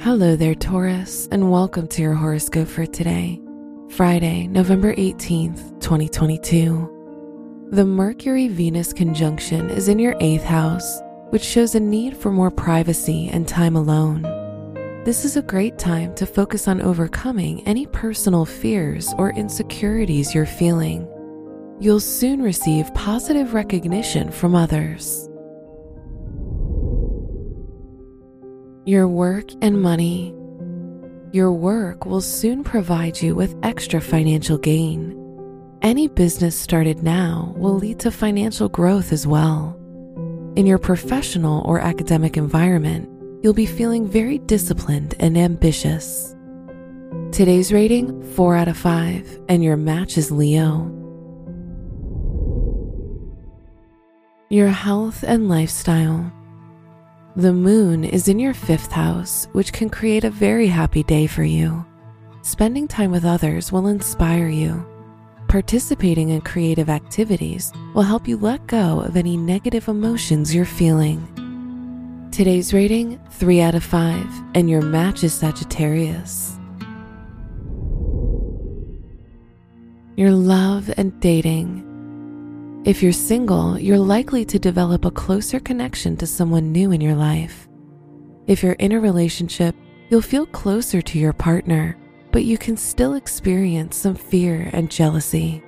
Hello there, Taurus, and welcome to your horoscope for today, Friday, November 18th, 2022. The Mercury Venus conjunction is in your eighth house, which shows a need for more privacy and time alone. This is a great time to focus on overcoming any personal fears or insecurities you're feeling. You'll soon receive positive recognition from others. Your work and money. Your work will soon provide you with extra financial gain. Any business started now will lead to financial growth as well. In your professional or academic environment, you'll be feeling very disciplined and ambitious. Today's rating 4 out of 5, and your match is Leo. Your health and lifestyle. The moon is in your fifth house, which can create a very happy day for you. Spending time with others will inspire you. Participating in creative activities will help you let go of any negative emotions you're feeling. Today's rating 3 out of 5, and your match is Sagittarius. Your love and dating. If you're single, you're likely to develop a closer connection to someone new in your life. If you're in a relationship, you'll feel closer to your partner, but you can still experience some fear and jealousy.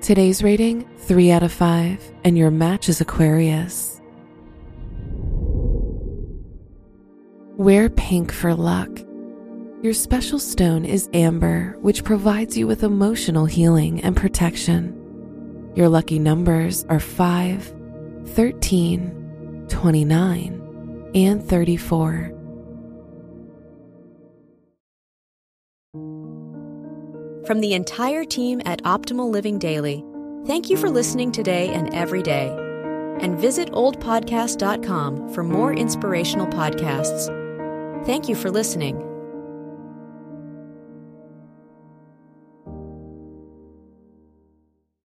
Today's rating 3 out of 5, and your match is Aquarius. Wear pink for luck. Your special stone is amber, which provides you with emotional healing and protection. Your lucky numbers are 5, 13, 29, and 34. From the entire team at Optimal Living Daily, thank you for listening today and every day. And visit oldpodcast.com for more inspirational podcasts. Thank you for listening.